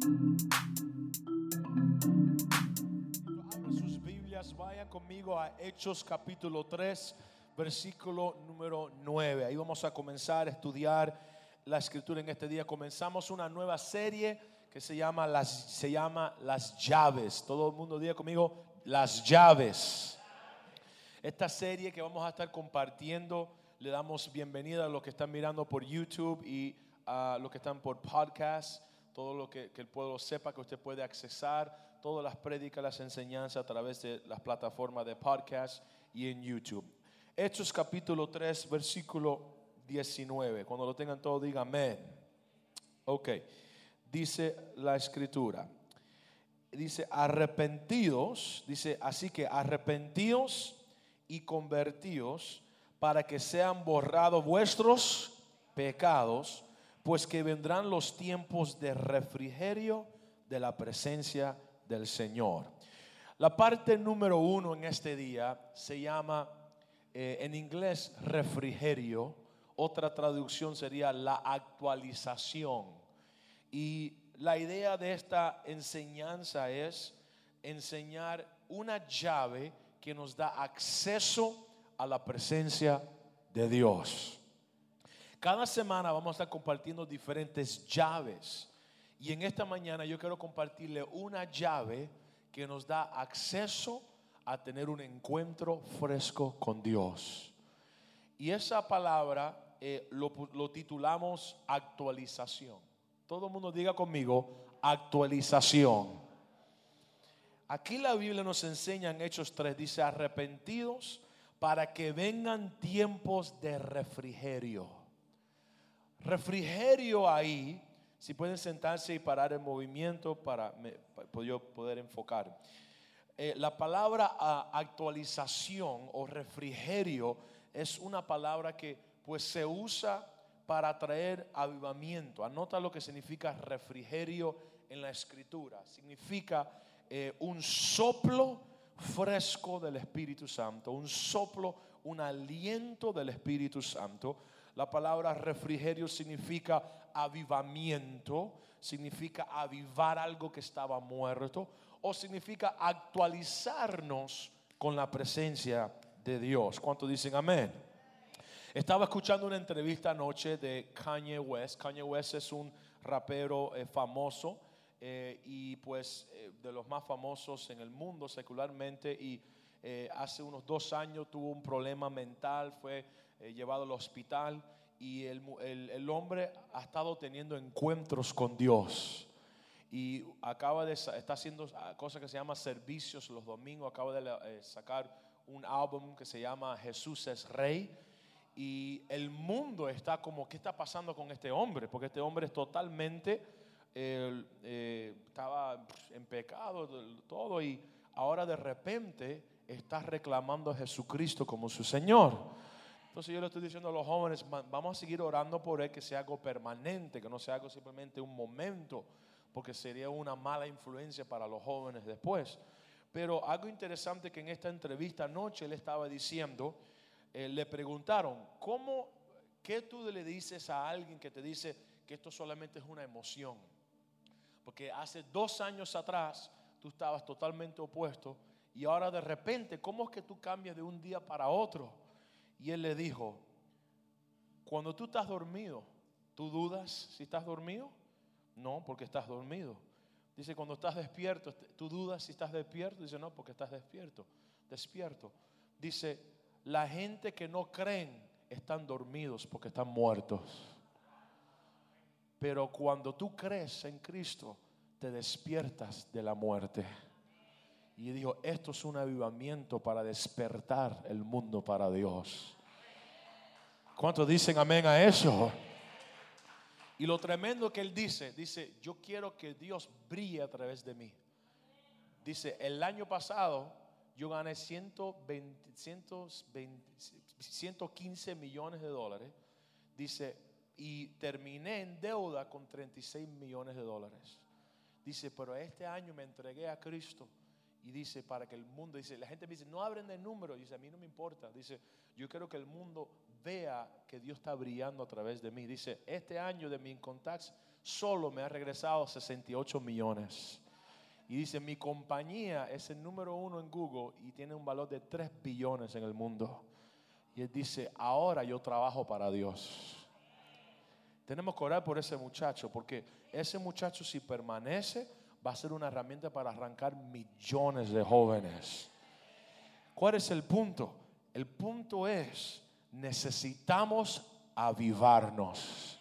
Sus Biblias, vaya conmigo a Hechos capítulo 3, versículo número 9. Ahí vamos a comenzar a estudiar la escritura en este día. Comenzamos una nueva serie que se llama Las, se llama las Llaves. Todo el mundo diga conmigo, Las Llaves. Esta serie que vamos a estar compartiendo, le damos bienvenida a los que están mirando por YouTube y a los que están por podcast todo lo que, el pueblo sepa que usted puede accesar, todas las prédicas, las enseñanzas a través de las plataformas de podcast y en YouTube. Hechos capítulo 3, versículo 19. Cuando lo tengan todo, digan amén. Ok, dice la escritura. Dice, arrepentidos, dice, así que arrepentidos y convertidos para que sean borrados vuestros pecados pues que vendrán los tiempos de refrigerio de la presencia del Señor. La parte número uno en este día se llama eh, en inglés refrigerio, otra traducción sería la actualización. Y la idea de esta enseñanza es enseñar una llave que nos da acceso a la presencia de Dios. Cada semana vamos a estar compartiendo diferentes llaves. Y en esta mañana yo quiero compartirle una llave que nos da acceso a tener un encuentro fresco con Dios. Y esa palabra eh, lo, lo titulamos actualización. Todo el mundo diga conmigo, actualización. Aquí la Biblia nos enseña en Hechos 3, dice, arrepentidos para que vengan tiempos de refrigerio refrigerio ahí, si pueden sentarse y parar el movimiento para, yo poder enfocar. Eh, la palabra actualización o refrigerio es una palabra que pues se usa para traer avivamiento. Anota lo que significa refrigerio en la escritura. Significa eh, un soplo fresco del Espíritu Santo, un soplo, un aliento del Espíritu Santo la palabra refrigerio significa avivamiento, significa avivar algo que estaba muerto o significa actualizarnos con la presencia de Dios. ¿Cuántos dicen amén? Estaba escuchando una entrevista anoche de Kanye West. Kanye West es un rapero eh, famoso eh, y pues eh, de los más famosos en el mundo secularmente y hace unos dos años tuvo un problema mental, fue eh, llevado al hospital y el, el, hombre ha estado teniendo encuentros con Dios. Y acaba de está haciendo cosas que se llama servicios los domingos acaba de eh, sacar un álbum que se llama Jesús es Rey. Y el mundo está como qué está pasando con este hombre porque este hombre es totalmente eh, estaba en pecado todo y ahora de repente está reclamando a Jesucristo como su Señor entonces yo le estoy diciendo a los jóvenes, vamos a seguir orando por él, que sea algo permanente, que no sea algo simplemente un momento, porque sería una mala influencia para los jóvenes después. Pero algo interesante que en esta entrevista anoche él estaba diciendo, eh, le preguntaron, ¿cómo, qué tú le dices a alguien que te dice que esto solamente es una emoción? Porque hace dos años atrás tú estabas totalmente opuesto y ahora de repente, ¿cómo es que tú cambias de un día para otro? Y él le dijo, cuando tú estás dormido, ¿tú dudas si estás dormido? No, porque estás dormido. Dice, cuando estás despierto, ¿tú dudas si estás despierto? Dice, no, porque estás despierto, despierto. Dice, la gente que no creen están dormidos porque están muertos. Pero cuando tú crees en Cristo, te despiertas de la muerte. Y dijo, esto es un avivamiento para despertar el mundo para Dios. ¿Cuántos dicen amén a eso? Y lo tremendo que él dice, dice, yo quiero que Dios brille a través de mí. Dice, el año pasado yo gané 120, 115 millones de dólares. Dice, y terminé en deuda con 36 millones de dólares. Dice, pero este año me entregué a Cristo y dice para que el mundo, dice, la gente me dice, no abren el número, dice, a mí no me importa, dice, yo quiero que el mundo vea que Dios está brillando a través de mí. Dice, este año de mi income solo me ha regresado 68 millones. Y dice, mi compañía es el número uno en Google y tiene un valor de 3 billones en el mundo. Y él dice, ahora yo trabajo para Dios. Tenemos que orar por ese muchacho, porque ese muchacho si permanece va a ser una herramienta para arrancar millones de jóvenes. ¿Cuál es el punto? El punto es, necesitamos avivarnos.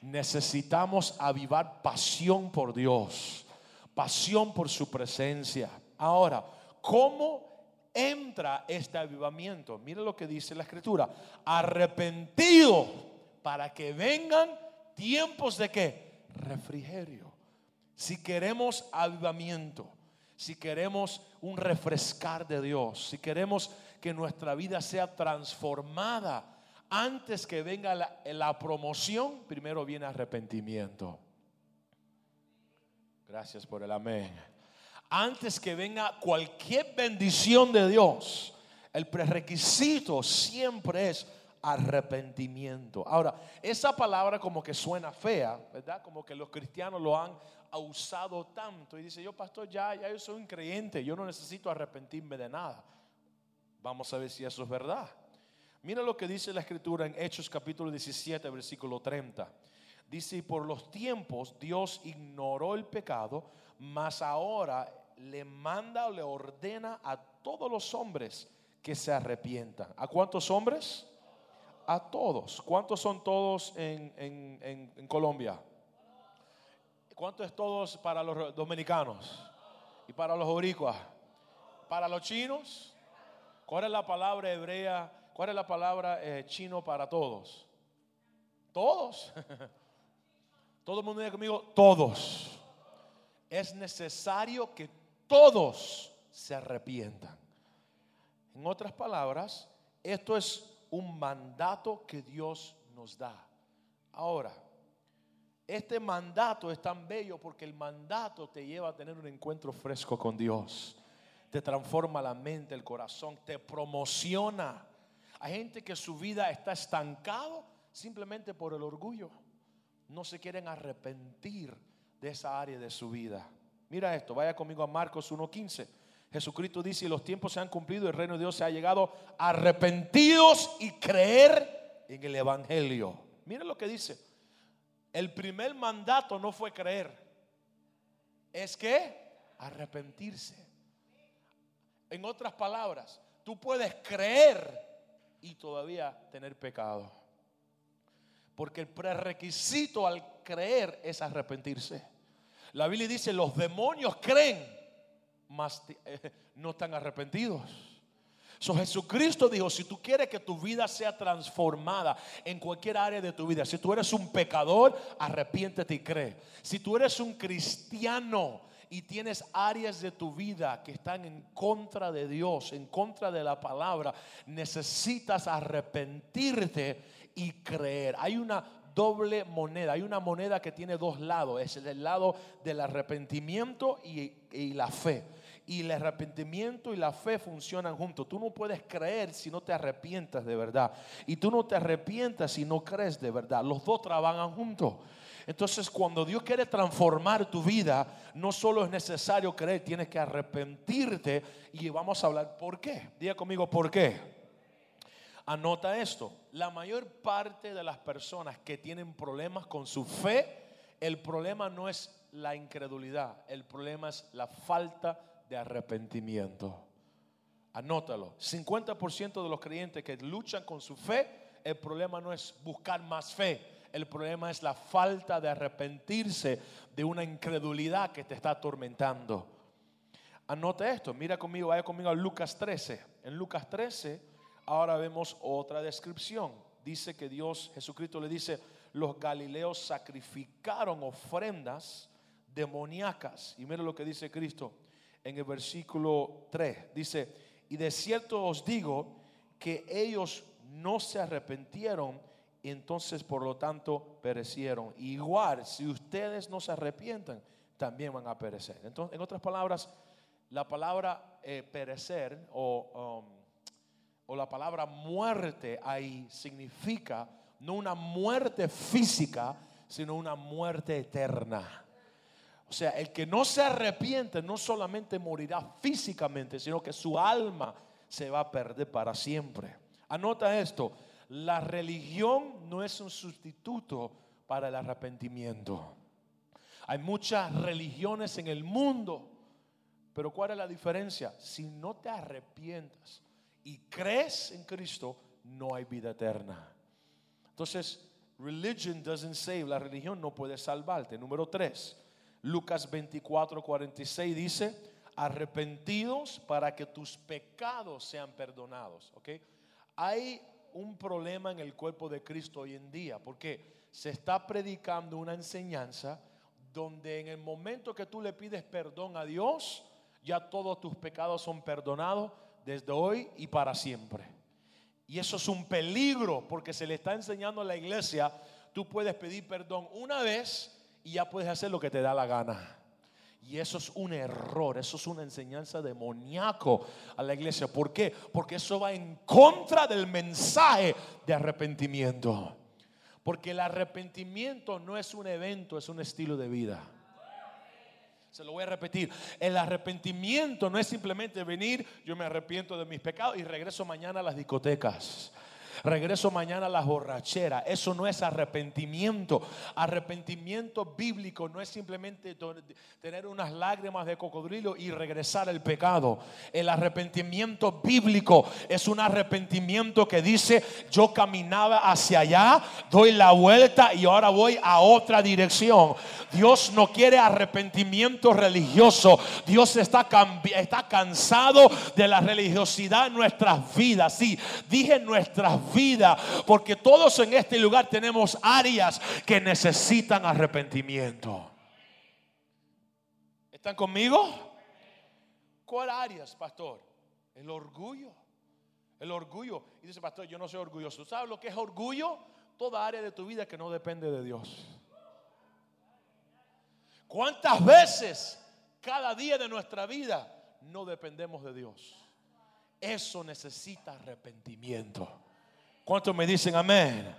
Necesitamos avivar pasión por Dios pasión por su presencia. Ahora, ¿cómo entra este avivamiento? Mire lo que dice la escritura. Arrepentido para que vengan tiempos de qué? Refrigerio. Si queremos avivamiento, si queremos un refrescar de Dios, si queremos que nuestra vida sea transformada, antes que venga la, promoción, primero viene arrepentimiento. Gracias por el amén. Antes que venga cualquier bendición de Dios, el prerequisito siempre es arrepentimiento. Ahora, esa palabra como que suena fea, ¿verdad? Como que los cristianos lo han usado tanto y dice, yo pastor, ya, ya yo soy un creyente, yo no necesito arrepentirme de nada. Vamos a ver si eso es verdad. Mira lo que dice la escritura en Hechos capítulo 17, versículo 30. Dice, y por los tiempos Dios ignoró el pecado, mas ahora le manda o le ordena a todos los hombres que se arrepientan. ¿A cuántos hombres? A todos. ¿Cuántos son todos en, Colombia? ¿Cuántos es todos para los dominicanos? ¿Y para los boricuas? ¿Para los chinos? ¿Cuál es la palabra hebrea? ¿Cuál es la palabra eh, chino para todos? Todos. Todo el mundo diga conmigo, todos. Es necesario que todos se arrepientan. En otras palabras, esto es un mandato que Dios nos da. Ahora, este mandato es tan bello porque el mandato te lleva a tener un encuentro fresco con Dios. Te transforma la mente, el corazón, te promociona. Hay gente que su vida está estancado simplemente por el orgullo no se quieren arrepentir de esa área de su vida. Mira esto, vaya conmigo a Marcos 1.15. Jesucristo dice, y los tiempos se han cumplido, el reino de Dios se ha llegado arrepentidos y creer en el Evangelio. Mira lo que dice. El primer mandato no fue creer, es que arrepentirse. En otras palabras, tú puedes creer y todavía tener pecado. Porque el prerequisito al creer es arrepentirse. La Biblia dice, los demonios creen, mas eh, no están arrepentidos. So, Jesucristo dijo, si tú quieres que tu vida sea transformada en cualquier área de tu vida, si tú eres un pecador, arrepiéntete y cree. Si tú eres un cristiano y tienes áreas de tu vida que están en contra de Dios, en contra de la palabra, necesitas arrepentirte y creer. Hay una doble moneda, hay una moneda que tiene dos lados, es el lado del arrepentimiento y, la fe. Y el arrepentimiento y la fe funcionan juntos. Tú no puedes creer si no te arrepientas de verdad. Y tú no te arrepientas si no crees de verdad. Los dos trabajan juntos. Entonces, cuando Dios quiere transformar tu vida, no solo es necesario creer, tienes que arrepentirte. Y vamos a hablar por qué. Diga conmigo, ¿por qué? Anota esto, la mayor parte de las personas que tienen problemas con su fe, el problema no es la incredulidad, el problema es la falta de arrepentimiento. Anótalo, 50% de los creyentes que luchan con su fe, el problema no es buscar más fe, el problema es la falta de arrepentirse de una incredulidad que te está atormentando. Anota esto, mira conmigo, vaya conmigo a Lucas 13. En Lucas 13 ahora vemos otra descripción. Dice que Dios, Jesucristo le dice, los galileos sacrificaron ofrendas demoníacas. Y mire lo que dice Cristo en el versículo 3. Dice, y de cierto os digo que ellos no se arrepintieron y entonces por lo tanto perecieron. Igual, si ustedes no se arrepientan, también van a perecer. Entonces, en otras palabras, la palabra eh, perecer o... Um, o la palabra muerte ahí significa no una muerte física, sino una muerte eterna. O sea, el que no se arrepiente no solamente morirá físicamente, sino que su alma se va a perder para siempre. Anota esto, la religión no es un sustituto para el arrepentimiento. Hay muchas religiones en el mundo, pero ¿cuál es la diferencia? Si no te arrepientas y crees en Cristo, no hay vida eterna. Entonces, religion doesn't save, la religión no puede salvarte. Número tres, Lucas 24, 46 dice, arrepentidos para que tus pecados sean perdonados. ¿ok? Hay un problema en el cuerpo de Cristo hoy en día, porque se está predicando una enseñanza donde en el momento que tú le pides perdón a Dios, ya todos tus pecados son perdonados desde hoy y para siempre. Y eso es un peligro porque se le está enseñando a la iglesia, tú puedes pedir perdón una vez y ya puedes hacer lo que te da la gana. Y eso es un error, eso es una enseñanza demoníaco a la iglesia. ¿Por qué? Porque eso va en contra del mensaje de arrepentimiento. Porque el arrepentimiento no es un evento, es un estilo de vida. Se lo voy a repetir. El arrepentimiento no es simplemente venir, yo me arrepiento de mis pecados y regreso mañana a las discotecas regreso mañana a la borrachera. Eso no es arrepentimiento. Arrepentimiento bíblico no es simplemente tener unas lágrimas de cocodrilo y regresar al pecado. El arrepentimiento bíblico es un arrepentimiento que dice, yo caminaba hacia allá, doy la vuelta y ahora voy a otra dirección. Dios no quiere arrepentimiento religioso. Dios está, está cansado de la religiosidad en nuestras vidas. Sí, dije nuestras vida, porque todos en este lugar tenemos áreas que necesitan arrepentimiento. ¿Están conmigo? ¿Cuál áreas, pastor? El orgullo. El orgullo. Y dice, pastor, yo no soy orgulloso. ¿Sabes lo que es orgullo? Toda área de tu vida que no depende de Dios. ¿Cuántas veces cada día de nuestra vida no dependemos de Dios? Eso necesita arrepentimiento. ¿Cuántos me dicen amén?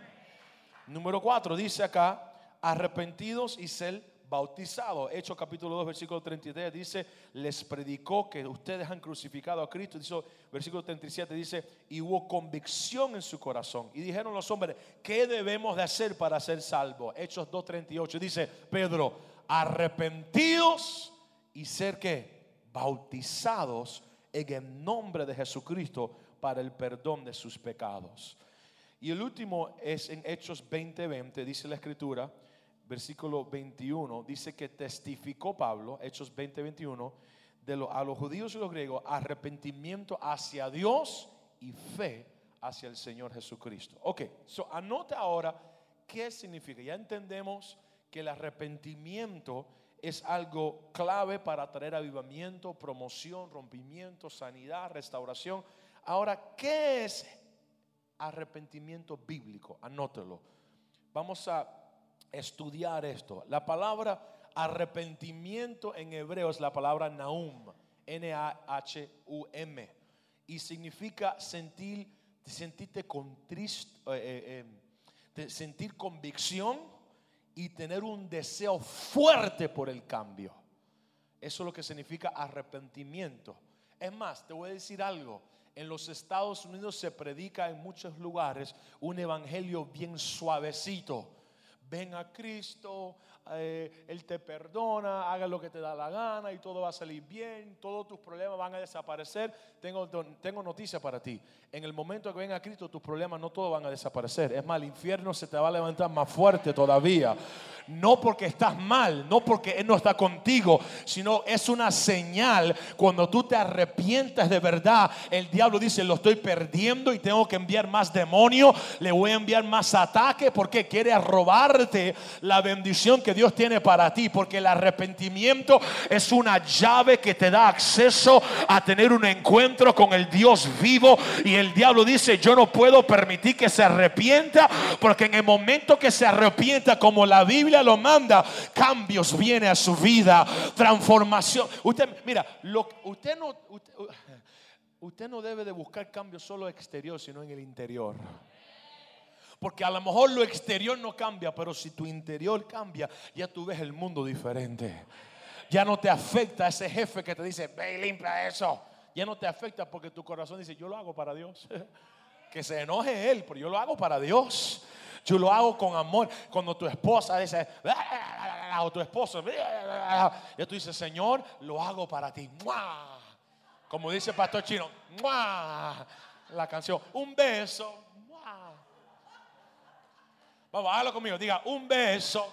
Número 4 dice acá, arrepentidos y ser bautizados. Hechos capítulo 2, versículo 33 dice, les predicó que ustedes han crucificado a Cristo. Dice, versículo 37 dice, y hubo convicción en su corazón. Y dijeron los hombres, ¿qué debemos de hacer para ser salvos? Hechos 2, 38 dice, Pedro, arrepentidos y ser que bautizados en el nombre de Jesucristo para el perdón de sus pecados. Y el último es en Hechos 20:20, dice la escritura, versículo 21, dice que testificó Pablo, Hechos 20:21, de lo, a los judíos y los griegos, arrepentimiento hacia Dios y fe hacia el Señor Jesucristo. Ok, so anote ahora qué significa. Ya entendemos que el arrepentimiento es algo clave para traer avivamiento, promoción, rompimiento, sanidad, restauración. Ahora, ¿qué es arrepentimiento bíblico. Anótelo. Vamos a estudiar esto. La palabra arrepentimiento en hebreo es la palabra naum, N-A-H-U-M, y significa sentir, sentirte con triste, eh, eh, eh, sentir convicción y tener un deseo fuerte por el cambio. Eso es lo que significa arrepentimiento. Es más, te voy a decir algo en los Estados Unidos se predica en muchos lugares un evangelio bien suavecito. Ven a Cristo, eh, Él te perdona, haga lo que te da la gana y todo va a salir bien, todos tus problemas van a desaparecer. Tengo, tengo noticia para ti. En el momento que venga a Cristo, tus problemas no todos van a desaparecer. Es más, el infierno se te va a levantar más fuerte todavía. No porque estás mal, no porque Él no está contigo, sino es una señal cuando tú te arrepientas de verdad. El diablo dice, lo estoy perdiendo y tengo que enviar más demonio, le voy a enviar más ataque porque quiere la bendición que Dios tiene para ti, porque el arrepentimiento es una llave que te da acceso a tener un encuentro con el Dios vivo. Y el diablo dice, yo no puedo permitir que se arrepienta, porque en el momento que se arrepienta, como la Biblia lo manda, cambios vienen a su vida, transformación. Usted, mira, lo, usted no... Usted, no debe de buscar cambios solo exterior, sino en el interior. Porque a lo mejor lo exterior no cambia, pero si tu interior cambia, ya tú ves el mundo diferente. Ya no te afecta ese jefe que te dice, ve y limpia eso. Ya no te afecta porque tu corazón dice, yo lo hago para Dios. que se enoje él, pero yo lo hago para Dios. Yo lo hago con amor. Cuando tu esposa dice, o tu esposo, y tú dices, Señor, lo hago para ti. Como dice el pastor chino, la canción, un beso. Vamos, hágalo conmigo, diga, un beso.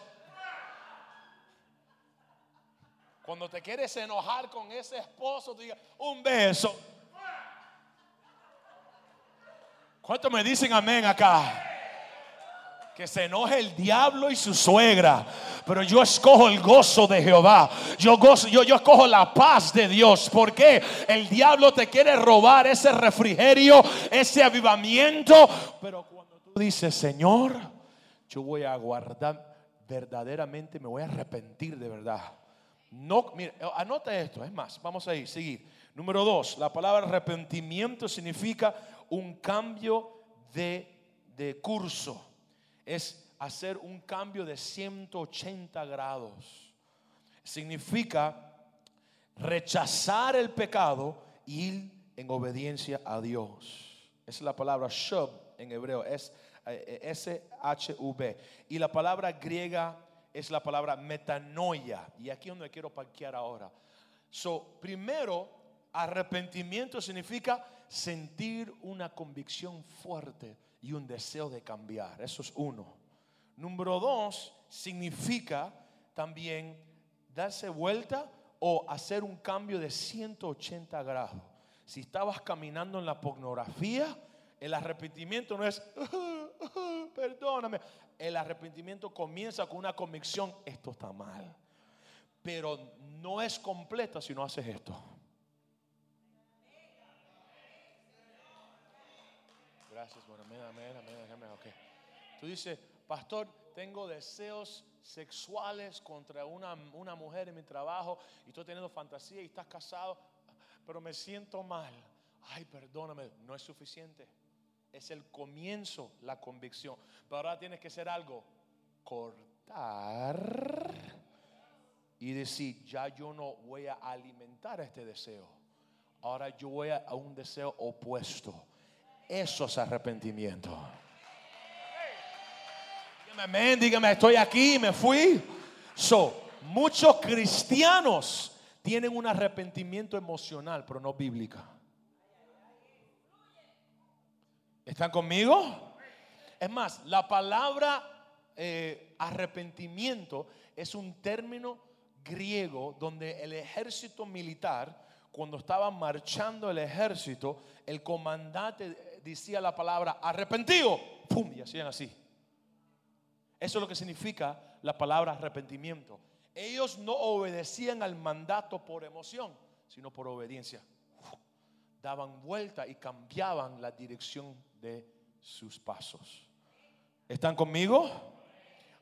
Cuando te quieres enojar con ese esposo, diga, un beso. ¿Cuántos me dicen amén acá? Que se enoje el diablo y su suegra. Pero yo escojo el gozo de Jehová. Yo, gozo, yo, yo escojo la paz de Dios. Porque el diablo te quiere robar ese refrigerio, ese avivamiento. Pero cuando tú dices, Señor, yo voy a guardar verdaderamente, me voy a arrepentir de verdad. No, mire, anota esto, es más, vamos a ir, seguir. Número dos, la palabra arrepentimiento significa un cambio de, de curso es hacer un cambio de 180 grados. Significa rechazar el pecado y ir en obediencia a Dios. Esa es la palabra shub en hebreo, es eh, S-H-U-B. Y la palabra griega es la palabra metanoia. Y aquí es donde quiero parquear ahora. So, primero, arrepentimiento significa sentir una convicción fuerte y un deseo de cambiar. Eso es uno. Número dos, significa también darse vuelta o hacer un cambio de 180 grados. Si estabas caminando en la pornografía, el arrepentimiento no es, perdóname, el arrepentimiento comienza con una convicción, esto está mal. Pero no es completa si no haces esto. Gracias, bueno, amén, amén, amén. Tú dices, pastor, tengo deseos sexuales contra una, una mujer en mi trabajo y estoy teniendo fantasía y estás casado, pero me siento mal. Ay, perdóname, no es suficiente. Es el comienzo, la convicción. Pero ahora tienes que hacer algo, cortar y decir, ya yo no voy a alimentar este deseo. Ahora yo voy a un deseo opuesto eso es arrepentimiento. Dígame, dígame, estoy aquí, me fui. So, muchos cristianos tienen un arrepentimiento emocional, pero no bíblica. ¿Están conmigo? Es más, la palabra eh, arrepentimiento es un término griego donde el ejército militar, cuando estaba marchando el ejército, el comandante decía la palabra arrepentido, ¡pum! Y hacían así. Eso es lo que significa la palabra arrepentimiento. Ellos no obedecían al mandato por emoción, sino por obediencia. Daban vuelta y cambiaban la dirección de sus pasos. ¿Están conmigo?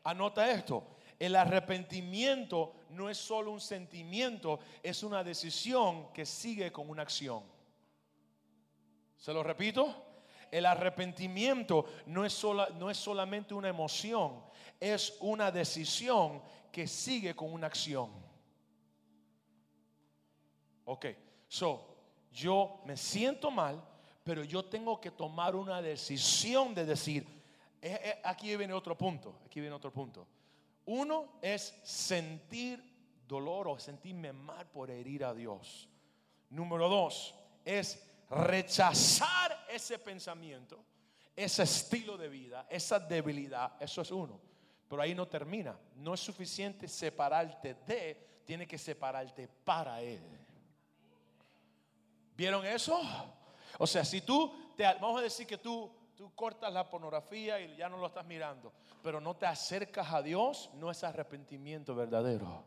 Anota esto. El arrepentimiento no es solo un sentimiento, es una decisión que sigue con una acción. ¿Se lo repito? El arrepentimiento no es, no es solamente una emoción, es una decisión que sigue con una acción. Ok, so, yo me siento mal, pero yo tengo que tomar una decisión de decir, eh, eh, aquí viene otro punto, aquí viene otro punto. Uno es sentir dolor o sentirme mal por herir a Dios. Número dos es rechazar ese pensamiento, ese estilo de vida, esa debilidad, eso es uno. Pero ahí no termina. No es suficiente separarte de, tiene que separarte para Él. ¿Vieron eso? O sea, si tú, te, vamos a decir que tú, tú cortas la pornografía y ya no lo estás mirando, pero no te acercas a Dios, no es arrepentimiento verdadero.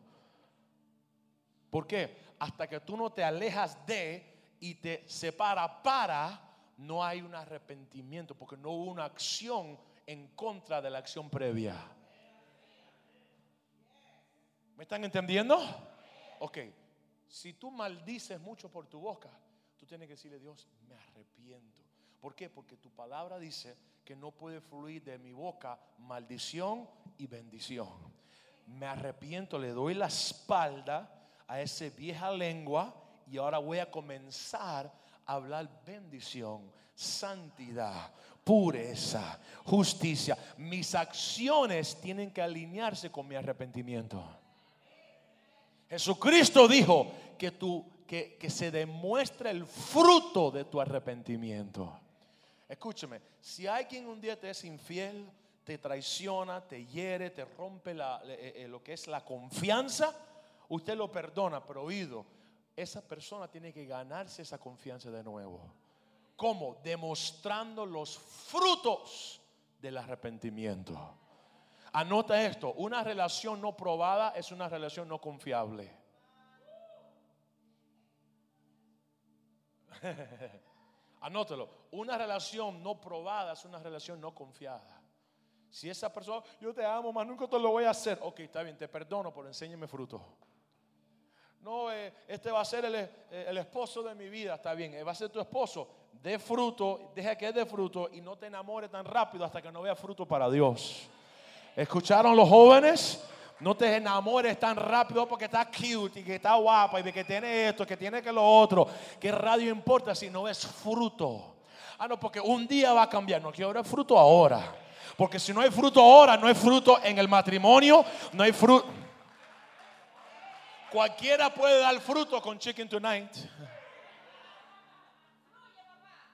¿Por qué? Hasta que tú no te alejas de, y te separa para, no hay un arrepentimiento porque no hubo una acción en contra de la acción previa. ¿Me están entendiendo? Ok, si tú maldices mucho por tu boca, tú tienes que decirle Dios, me arrepiento. ¿Por qué? Porque tu palabra dice que no puede fluir de mi boca maldición y bendición. Me arrepiento, le doy la espalda a esa vieja lengua y ahora voy a comenzar a hablar bendición, santidad, pureza, justicia. Mis acciones tienen que alinearse con mi arrepentimiento. Jesucristo dijo que, tú, que, se demuestre el fruto de tu arrepentimiento. Escúcheme, si alguien un día te es infiel, te traiciona, te hiere, te rompe eh, eh, lo que es la confianza, usted lo perdona, pero oído, esa persona tiene que ganarse esa confianza de nuevo. ¿Cómo? Demostrando los frutos del arrepentimiento. Anota esto, una relación no probada es una relación no confiable. Anótelo, una relación no probada es una relación no confiada. Si esa persona, yo te amo, más nunca te lo voy a hacer. Ok, está bien, te perdono, pero enséñame fruto. No, eh, este va a ser eh, el, esposo de mi vida, está bien, eh, va a ser tu esposo. De fruto, deja que es de fruto y no te enamores tan rápido hasta que no vea fruto para Dios. ¿Escucharon los jóvenes? No te enamores tan rápido porque está cute y que está guapa y de que tiene esto, que tiene que lo otro. ¿Qué radio importa si no es fruto? Ah, no, porque un día va a cambiar. No quiero fruto ahora. Porque si no hay fruto ahora, no hay fruto en el matrimonio, no hay fruto. Cualquiera puede dar fruto con Chicken Tonight.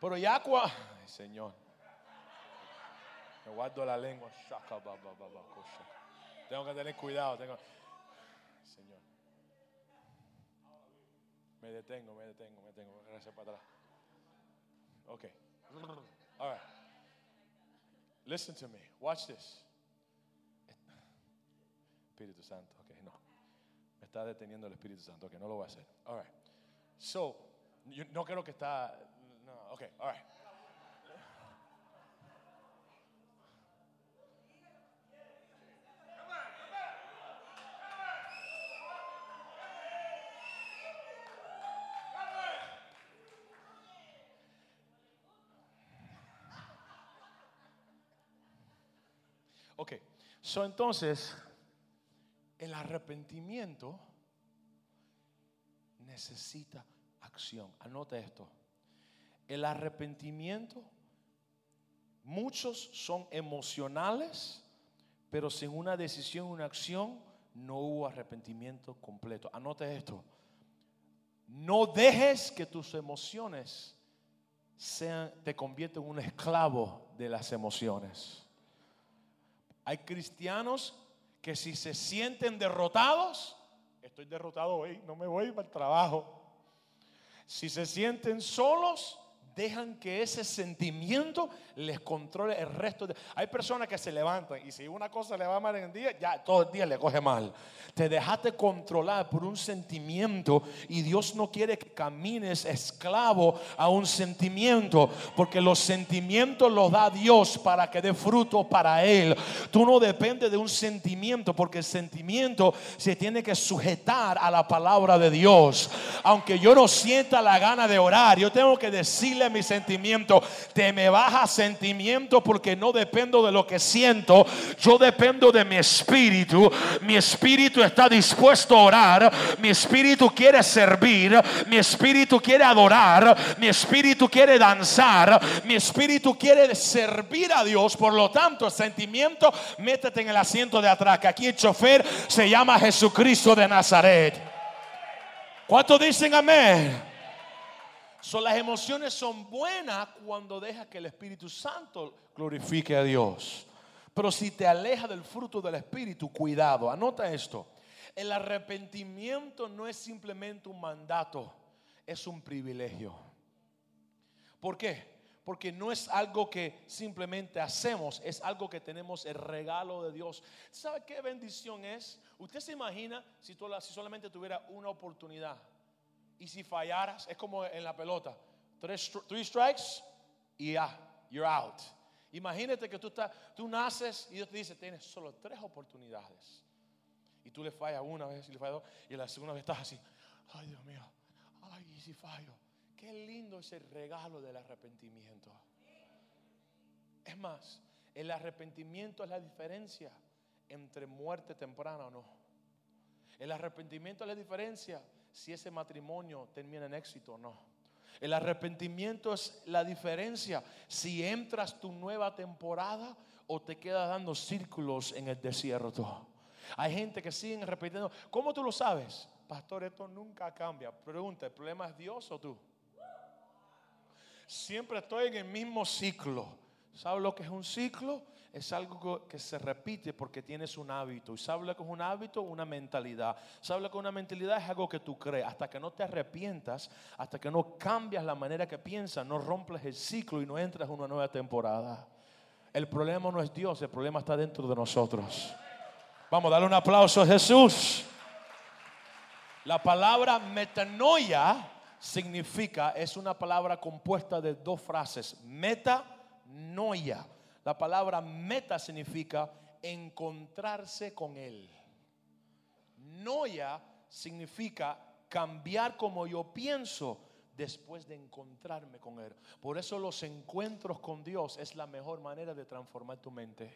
Pero ya cua... Ay, Señor. Me guardo la lengua. Tengo que tener cuidado. Tengo... Señor. Me detengo, me detengo, me detengo. Gracias para atrás. Ok. All right. Listen to me. Watch this. Espíritu Santo. Ok, no. Me está deteniendo el Espíritu Santo. Ok, no lo voy a hacer. All right. So, no creo que está. No, ok, all right. Ok, so entonces, el arrepentimiento necesita acción. Anota esto. El arrepentimiento, muchos son emocionales, pero sin una decisión, una acción, no hubo arrepentimiento completo. Anota esto. No dejes que tus emociones sean, te conviertan en un esclavo de las emociones. Hay cristianos que si se sienten derrotados, estoy derrotado hoy, no me voy para el trabajo. Si se sienten solos, dejan que ese sentimiento les controle el resto. De... Hay personas que se levantan y si una cosa le va mal en el día, ya todo el día le coge mal. Te dejaste controlar por un sentimiento y Dios no quiere que camines esclavo a un sentimiento, porque los sentimientos los da Dios para que dé fruto para Él. Tú no dependes de un sentimiento, porque el sentimiento se tiene que sujetar a la palabra de Dios. Aunque yo no sienta la gana de orar, yo tengo que decirle mi sentimiento, te me baja sentimiento porque no dependo de lo que siento, yo dependo de mi espíritu. Mi espíritu está dispuesto a orar, mi espíritu quiere servir, mi espíritu quiere adorar, mi espíritu quiere danzar, mi espíritu quiere servir a Dios. Por lo tanto, el sentimiento, métete en el asiento de atrás, que aquí el chofer se llama Jesucristo de Nazaret. ¿Cuántos dicen amén? Las emociones son buenas cuando deja que el Espíritu Santo glorifique a Dios. Pero si te aleja del fruto del Espíritu, cuidado. Anota esto. El arrepentimiento no es simplemente un mandato, es un privilegio. ¿Por qué? Porque no es algo que simplemente hacemos, es algo que tenemos el regalo de Dios. ¿Sabe qué bendición es? Usted se imagina si, si solamente tuviera una oportunidad y si fallaras, es como en la pelota. Tres, three strikes y ya, you're out. Imagínate que tú, estás, tú naces y Dios te dice, tienes solo tres oportunidades. Y tú le fallas una vez y le fallas dos. Y la segunda vez estás así, ay Dios mío, ay, y si fallo. Qué lindo ese regalo del arrepentimiento. Es más, el arrepentimiento es la diferencia entre muerte temprana o no. El arrepentimiento es la diferencia si ese matrimonio termina en éxito o no. El arrepentimiento es la diferencia si entras tu nueva temporada o te quedas dando círculos en el desierto. Hay gente que sigue repitiendo. ¿Cómo tú lo sabes? Pastor, esto nunca cambia. Pregunta, ¿el problema es Dios o tú? Siempre estoy en el mismo ciclo. ¿Sabes lo que es un ciclo? Es algo que se repite porque tienes un hábito. ¿Y lo que es un hábito? Una mentalidad. ¿Sabes lo que es una mentalidad? Es algo que tú crees. Hasta que no te arrepientas, hasta que no cambias la manera que piensas, no rompes el ciclo y no entras en una nueva temporada. El problema no es Dios, el problema está dentro de nosotros. Vamos, a darle un aplauso a Jesús. La palabra metanoia significa, es una palabra compuesta de dos frases. Metanoia. La palabra meta significa encontrarse con Él. Noia significa cambiar como yo pienso después de encontrarme con Él. Por eso los encuentros con Dios es la mejor manera de transformar tu mente.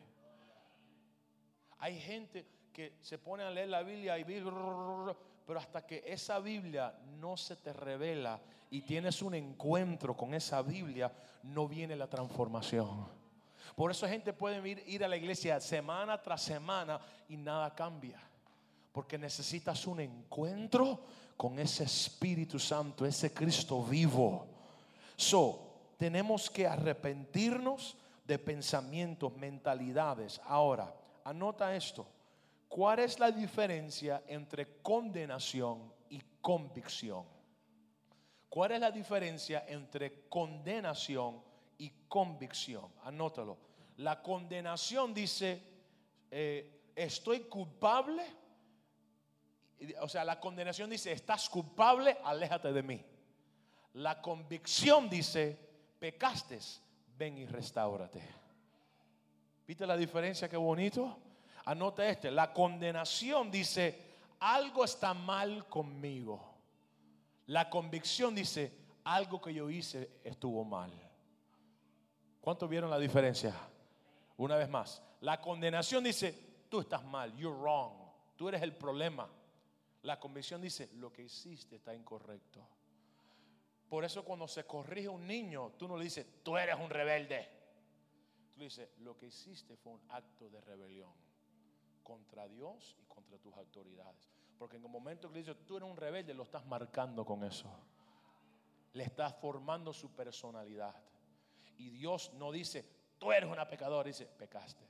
Hay gente que se pone a leer la Biblia y pero hasta que esa Biblia no se te revela y tienes un encuentro con esa Biblia, no viene la transformación. Por eso gente puede ir, ir a la iglesia semana tras semana y nada cambia. Porque necesitas un encuentro con ese Espíritu Santo, ese Cristo vivo. So, tenemos que arrepentirnos de pensamientos, mentalidades. Ahora, anota esto. ¿Cuál es la diferencia entre condenación y convicción? ¿Cuál es la diferencia entre condenación y convicción? Anótalo. La condenación dice, eh, estoy culpable. O sea, la condenación dice, estás culpable, aléjate de mí. La convicción dice, pecaste, ven y restaurate. ¿Viste la diferencia? Qué bonito. Anota este, la condenación dice, algo está mal conmigo. La convicción dice, algo que yo hice estuvo mal. ¿Cuántos vieron la diferencia? Una vez más, la condenación dice, tú estás mal, you're wrong, tú eres el problema. La convicción dice, lo que hiciste está incorrecto. Por eso cuando se corrige un niño, tú no le dices, tú eres un rebelde. Tú le dices, lo que hiciste fue un acto de rebelión contra Dios y contra tus autoridades. Porque en el momento que le dices, tú eres un rebelde, lo estás marcando con eso. Le estás formando su personalidad. Y Dios no dice, tú eres una pecadora, dice, pecaste.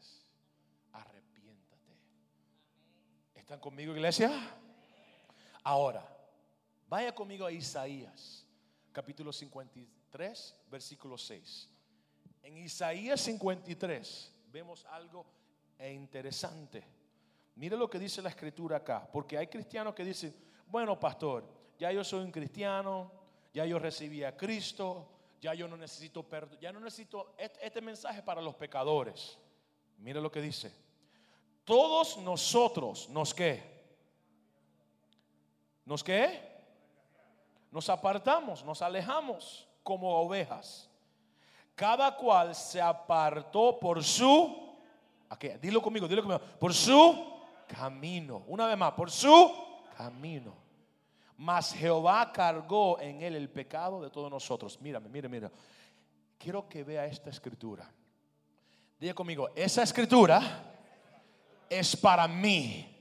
Arrepiéntate. ¿Están conmigo, iglesia? Ahora, vaya conmigo a Isaías, capítulo 53, versículo 6. En Isaías 53 vemos algo interesante. Mire lo que dice la escritura acá, porque hay cristianos que dicen, bueno, pastor, ya yo soy un cristiano, ya yo recibí a Cristo, ya yo no necesito perdón, ya no necesito este, mensaje para los pecadores. Mire lo que dice. Todos nosotros, ¿nos qué? ¿Nos qué? Nos apartamos, nos alejamos como ovejas. Cada cual se apartó por su, dilo conmigo, dilo conmigo, por su camino. Una vez más, por su camino. Mas Jehová cargó en él el pecado de todos nosotros. Mírame, mire, mira. Quiero que vea esta escritura. Diga conmigo, esa escritura es para mí.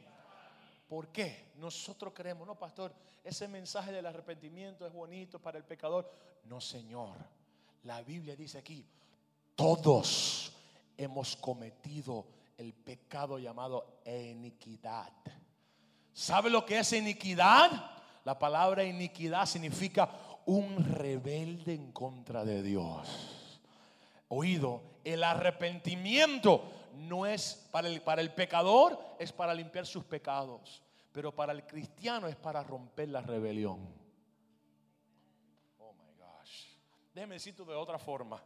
¿Por qué? Nosotros creemos, no, pastor, ese mensaje del arrepentimiento es bonito para el pecador. No, Señor. La Biblia dice aquí, todos hemos cometido el pecado llamado iniquidad. ¿Sabe lo que es iniquidad? La palabra iniquidad significa un rebelde en contra de Dios. Oído, el arrepentimiento no es para el, para el pecador, es para limpiar sus pecados. Pero para el cristiano es para romper la rebelión. Oh my gosh. Déjeme decirlo de otra forma.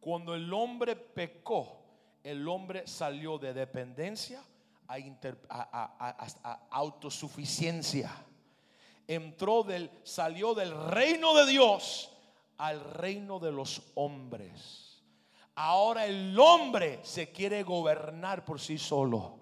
Cuando el hombre pecó, el hombre salió de dependencia a, autosuficiencia. Entró del, salió del reino de Dios al reino de los hombres. Ahora el hombre se quiere gobernar por sí solo.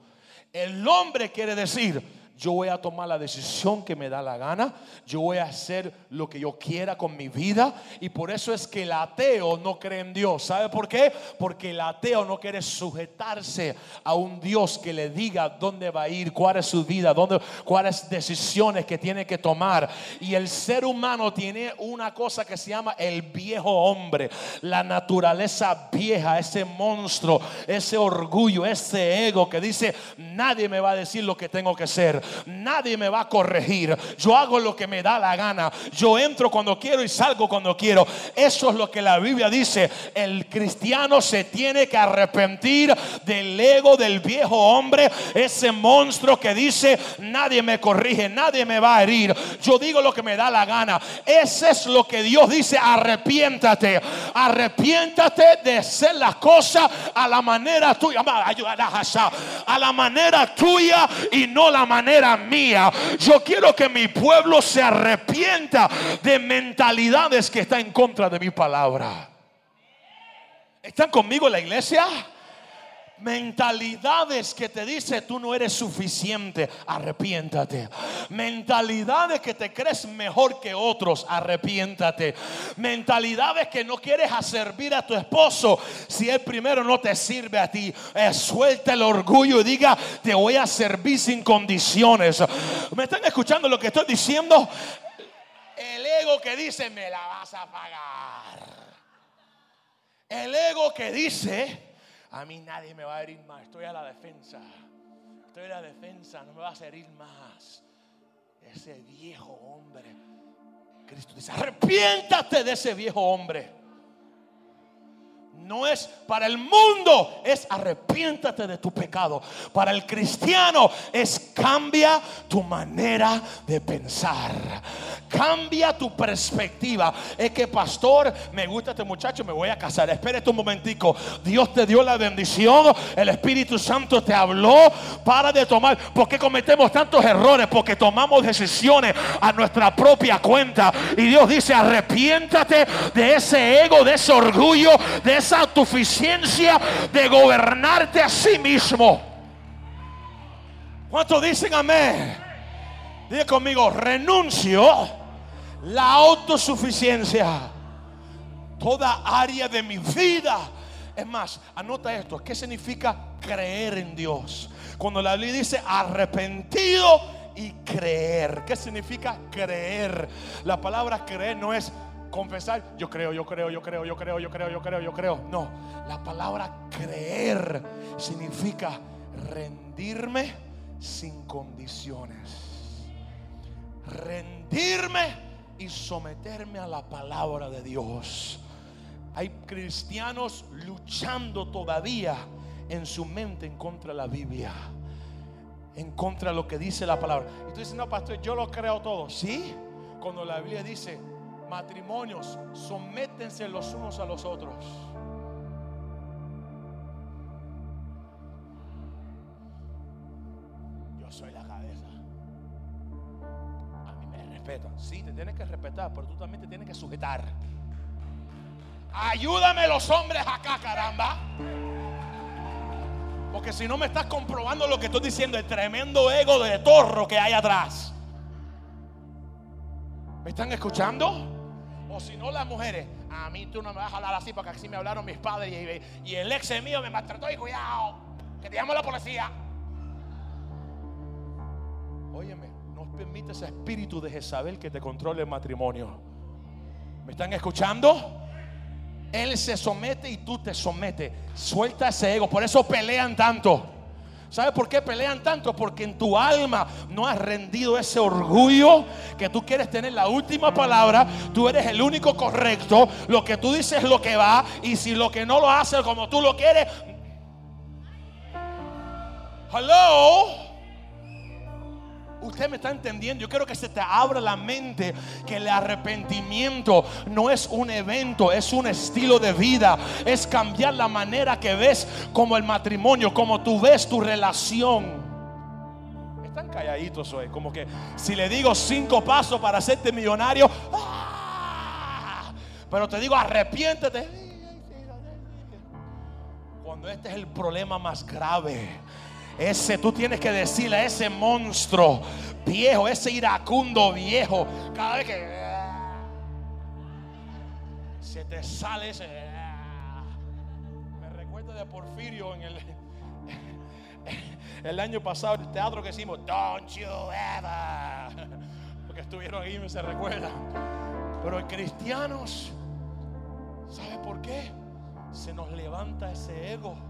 El hombre quiere decir, yo voy a tomar la decisión que me da la gana, yo voy a hacer lo que yo quiera con mi vida y por eso es que el ateo no cree en Dios. ¿Sabe por qué? Porque el ateo no quiere sujetarse a un Dios que le diga dónde va a ir, cuál es su vida, dónde, cuáles decisiones que tiene que tomar. Y el ser humano tiene una cosa que se llama el viejo hombre, la naturaleza vieja, ese monstruo, ese orgullo, ese ego que dice, nadie me va a decir lo que tengo que ser nadie me va a corregir. Yo hago lo que me da la gana. Yo entro cuando quiero y salgo cuando quiero. Eso es lo que la Biblia dice. El cristiano se tiene que arrepentir del ego del viejo hombre, ese monstruo que dice, nadie me corrige, nadie me va a herir. Yo digo lo que me da la gana. Ese es lo que Dios dice, arrepiéntate. Arrepiéntate de hacer las cosas a la manera tuya. A la manera tuya y no la manera mía. Yo quiero que mi pueblo se arrepienta de mentalidades que están en contra de mi palabra. ¿Están conmigo en la iglesia? Mentalidades que te dice tú no eres suficiente, arrepiéntate. Mentalidades que te crees mejor que otros, arrepiéntate. Mentalidades que no quieres servir a tu esposo si él primero no te sirve a ti. Eh, suelta el orgullo y diga, te voy a servir sin condiciones. ¿Me están escuchando lo que estoy diciendo? El ego que dice, me la vas a pagar. El ego que dice, a mí nadie me va a herir más. Estoy a la defensa. Estoy a la defensa. No me vas a herir más. Ese viejo hombre. Cristo dice, arrepiéntate de ese viejo hombre no es para el mundo, es arrepiéntate de tu pecado. Para el cristiano es cambia tu manera de pensar. Cambia tu perspectiva. Es que pastor, me gusta este muchacho, me voy a casar. Espérate un momentico. Dios te dio la bendición, el Espíritu Santo te habló. Para de tomar. ¿Por qué cometemos tantos errores? Porque tomamos decisiones a nuestra propia cuenta. Y Dios dice, arrepiéntate de ese ego, de ese orgullo, de esa autosuficiencia de gobernarte a sí mismo. ¿Cuántos dicen amén? Dice conmigo, renuncio la autosuficiencia. Toda área de mi vida. Es más, anota esto. ¿Qué significa creer en Dios? Cuando la Biblia dice arrepentido y creer. ¿Qué significa creer? La palabra creer no es confesar, yo creo, yo creo, yo creo, yo creo, yo creo, yo creo, yo creo. No, la palabra creer significa rendirme sin condiciones. Rendirme y someterme a la palabra de Dios. Hay cristianos luchando todavía en su mente en contra de la Biblia. En contra de lo que dice la palabra. Y tú dices, no, pastor, yo lo creo todo. Sí, cuando la Biblia dice, matrimonios, sométense los unos a los otros. Yo soy la cabeza. A mí me respetan. Sí, te tienes que respetar, pero tú también te tienes que sujetar. Ayúdame los hombres acá, caramba. Porque si no me estás comprobando lo que estoy diciendo, el tremendo ego de torro que hay atrás. ¿Me están escuchando? O si no, las mujeres, a mí tú no me vas a hablar así porque así me hablaron mis padres y, el ex mío me maltrató y cuidado, que te llamo a la policía. Óyeme, no permite ese espíritu de Jezabel que te controle el matrimonio. ¿Me están escuchando? Él se somete y tú te sometes. Suelta ese ego. Por eso pelean tanto. ¿Sabes por qué pelean tanto? Porque en tu alma no has rendido ese orgullo que tú quieres tener la última palabra. Tú eres el único correcto. Lo que tú dices es lo que va. Y si lo que no lo haces como tú lo quieres. Hello. Usted me está entendiendo. Yo quiero que se te abra la mente que el arrepentimiento no es un evento, es un estilo de vida. Es cambiar la manera que ves como el matrimonio, como tú ves tu relación. Están calladitos hoy. Como que si le digo cinco pasos para hacerte millonario, ¡ah! pero te digo arrepiéntete. cuando este es el problema más grave, ese tú tienes que decirle a ese monstruo viejo, ese iracundo viejo, cada vez que se te sale ese. Me recuerdo de Porfirio en el, el año pasado, el teatro que hicimos, Don't you ever. Porque estuvieron ahí, me se recuerda. Pero en cristianos, ¿sabe por qué? Se nos levanta ese ego.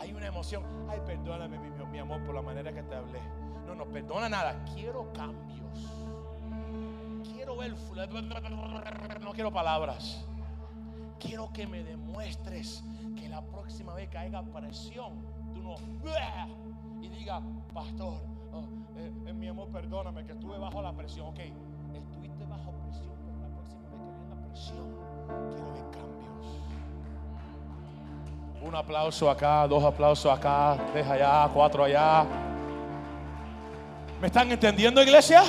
Hay una emoción. Ay, perdóname, mi, amor, por la manera que te hablé. No, no, perdona nada. Quiero cambios. Quiero ver. No quiero palabras. Quiero que me demuestres que la próxima vez que haya presión, tú no. Y diga, pastor, oh, eh, eh, mi amor, perdóname que estuve bajo la presión. Ok, estuviste bajo presión, pero la próxima vez que venga presión, quiero ver cambios. Un aplauso acá, dos aplausos acá, tres allá, cuatro allá. ¿Me están entendiendo, iglesia?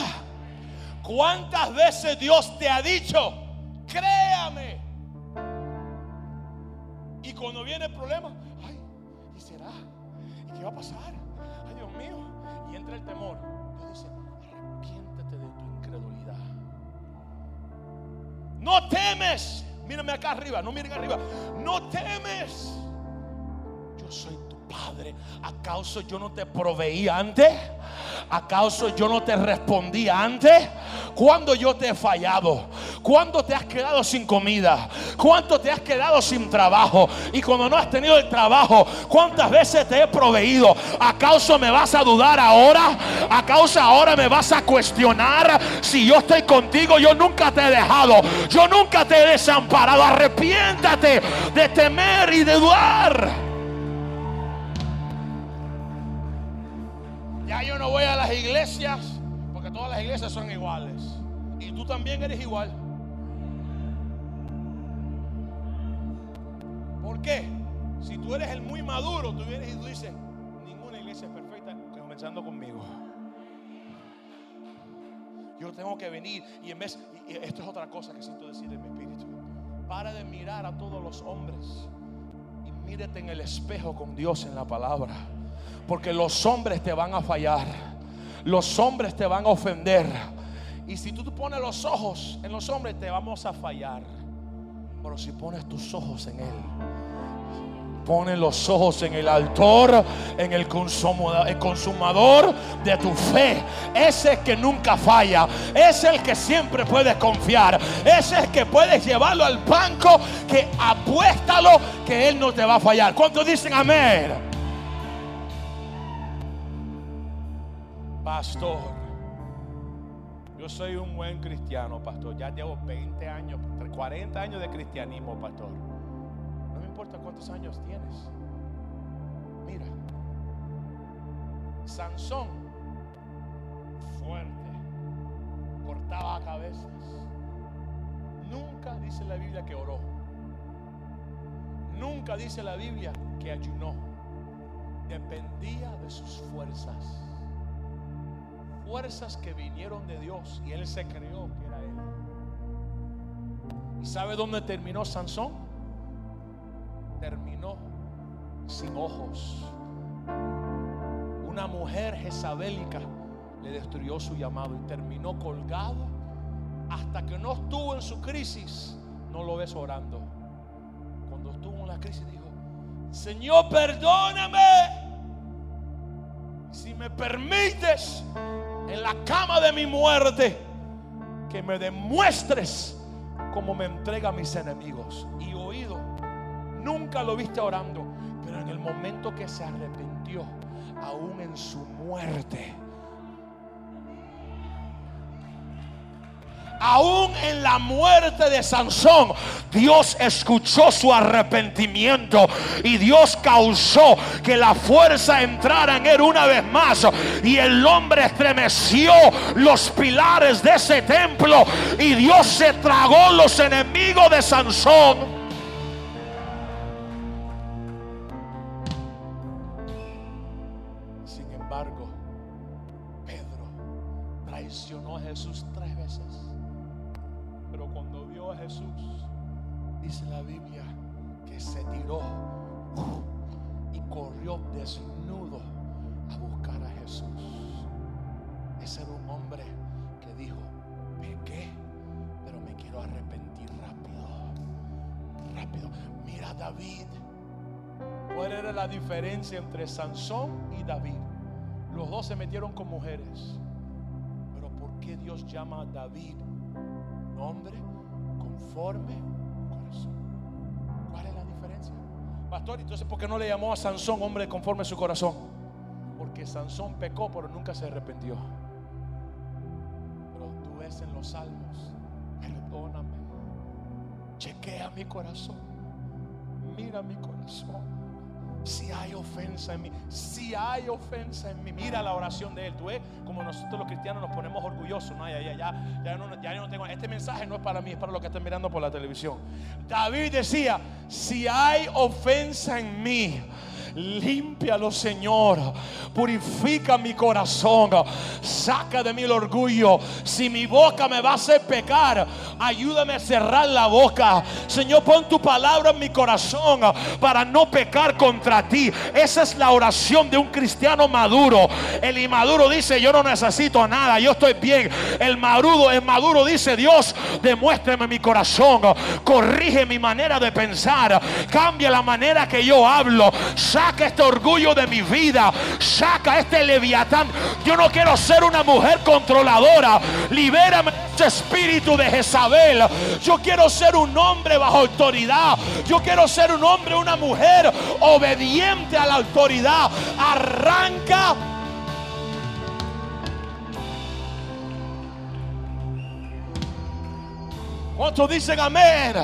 ¿Cuántas veces Dios te ha dicho, créame? Y cuando viene el problema, ay, ¿y será? ¿Y qué va a pasar? Ay, Dios mío. Y entra el temor. Dios dice, arrepiéntete de tu incredulidad. No temes. Mírame acá arriba, no miren arriba. No temes. Yo soy tu padre. ¿Acaso yo no te proveí antes? ¿Acaso yo no te respondí antes? ¿Cuándo yo te he fallado? ¿Cuándo te has quedado sin comida? ¿Cuánto te has quedado sin trabajo? Y cuando no has tenido el trabajo, ¿cuántas veces te he proveído? ¿Acaso me vas a dudar ahora? ¿Acaso ahora me vas a cuestionar? Si yo estoy contigo, yo nunca te he dejado. Yo nunca te he desamparado. Arrepiéntate de temer y de dudar. Yo no voy a las iglesias porque todas las iglesias son iguales. Y tú también eres igual. ¿Por qué? Si tú eres el muy maduro, tú vienes y tú dices, ninguna iglesia es perfecta, comenzando conmigo. Yo tengo que venir y en vez, y esto es otra cosa que siento decir en mi espíritu. Para de mirar a todos los hombres y mírate en el espejo con Dios en la palabra. Porque los hombres te van a fallar. Los hombres te van a ofender. Y si tú pones los ojos en los hombres, te vamos a fallar. Pero si pones tus ojos en Él, Pone los ojos en el autor, en el consumador de tu fe. Ese que nunca falla. Es el que siempre puedes confiar. Ese es el que puedes llevarlo al banco. Que apuéstalo que Él no te va a fallar. ¿Cuántos dicen amén? Pastor, yo soy un buen cristiano, pastor. Ya llevo 20 años, 40 años de cristianismo, pastor. No me importa cuántos años tienes. Mira, Sansón, fuerte, cortaba cabezas. Nunca dice la Biblia que oró. Nunca dice la Biblia que ayunó. Dependía de sus fuerzas fuerzas que vinieron de Dios y él se creó que era él. ¿Y sabe dónde terminó Sansón? Terminó sin ojos. Una mujer jezabélica le destruyó su llamado y terminó colgado hasta que no estuvo en su crisis. No lo ves orando. Cuando estuvo en la crisis dijo, Señor, perdóname. Si me permites, en la cama de mi muerte, que me demuestres cómo me entrega a mis enemigos. Y oído, nunca lo viste orando, pero en el momento que se arrepintió, aún en su muerte, aún en la muerte de Sansón, Dios escuchó su arrepentimiento y Dios causó que la fuerza entrara en él una vez más. Y el hombre estremeció los pilares de ese templo y Dios se tragó los enemigos de Sansón. Dice la Biblia que se tiró y corrió desnudo a buscar a Jesús. Ese era un hombre que dijo, pequé, pero me quiero arrepentir rápido. Rápido. Mira David. ¿Cuál era la diferencia entre Sansón y David? Los dos se metieron con mujeres. Pero ¿por qué Dios llama a David hombre conforme Pastor, entonces ¿por qué no le llamó a Sansón hombre conforme su corazón? Porque Sansón pecó, pero nunca se arrepintió. Pero tú ves en los salmos, perdóname, chequea mi corazón, mira mi corazón si hay ofensa en mí, si hay ofensa en mí, mira la oración de él. Tú ves como nosotros los cristianos nos ponemos orgullosos. No, ya, ya, ya, ya, no, ya no tengo. Este mensaje no es para mí, es para los que están mirando por la televisión. David decía: Si hay ofensa en mí, Límpialo, Señor. Purifica mi corazón. Saca de mí el orgullo. Si mi boca me va a hacer pecar, ayúdame a cerrar la boca. Señor, pon tu palabra en mi corazón para no pecar contra ti. Esa es la oración de un cristiano maduro. El inmaduro dice, yo no necesito nada, yo estoy bien. El maduro, el maduro dice, Dios, demuéstrame mi corazón. Corrige mi manera de pensar. Cambia la manera que yo hablo. Saca este orgullo de mi vida. Saca este leviatán. Yo no quiero ser una mujer controladora. Libérame de espíritu de Jezabel. Yo quiero ser un hombre bajo autoridad. Yo quiero ser un hombre, una mujer obediente a la autoridad. Arranca. ¿Cuántos dicen amén?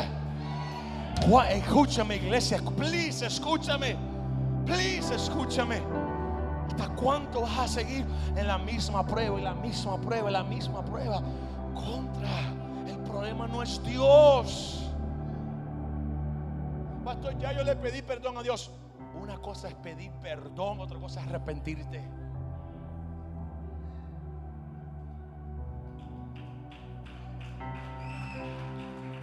Escúchame, iglesia. Please, escúchame. Please, escúchame. ¿Hasta cuánto vas a seguir en la misma prueba y la misma prueba y la misma prueba? Contra. El problema no es Dios. Pastor, ya yo le pedí perdón a Dios. Una cosa es pedir perdón, otra cosa es arrepentirte.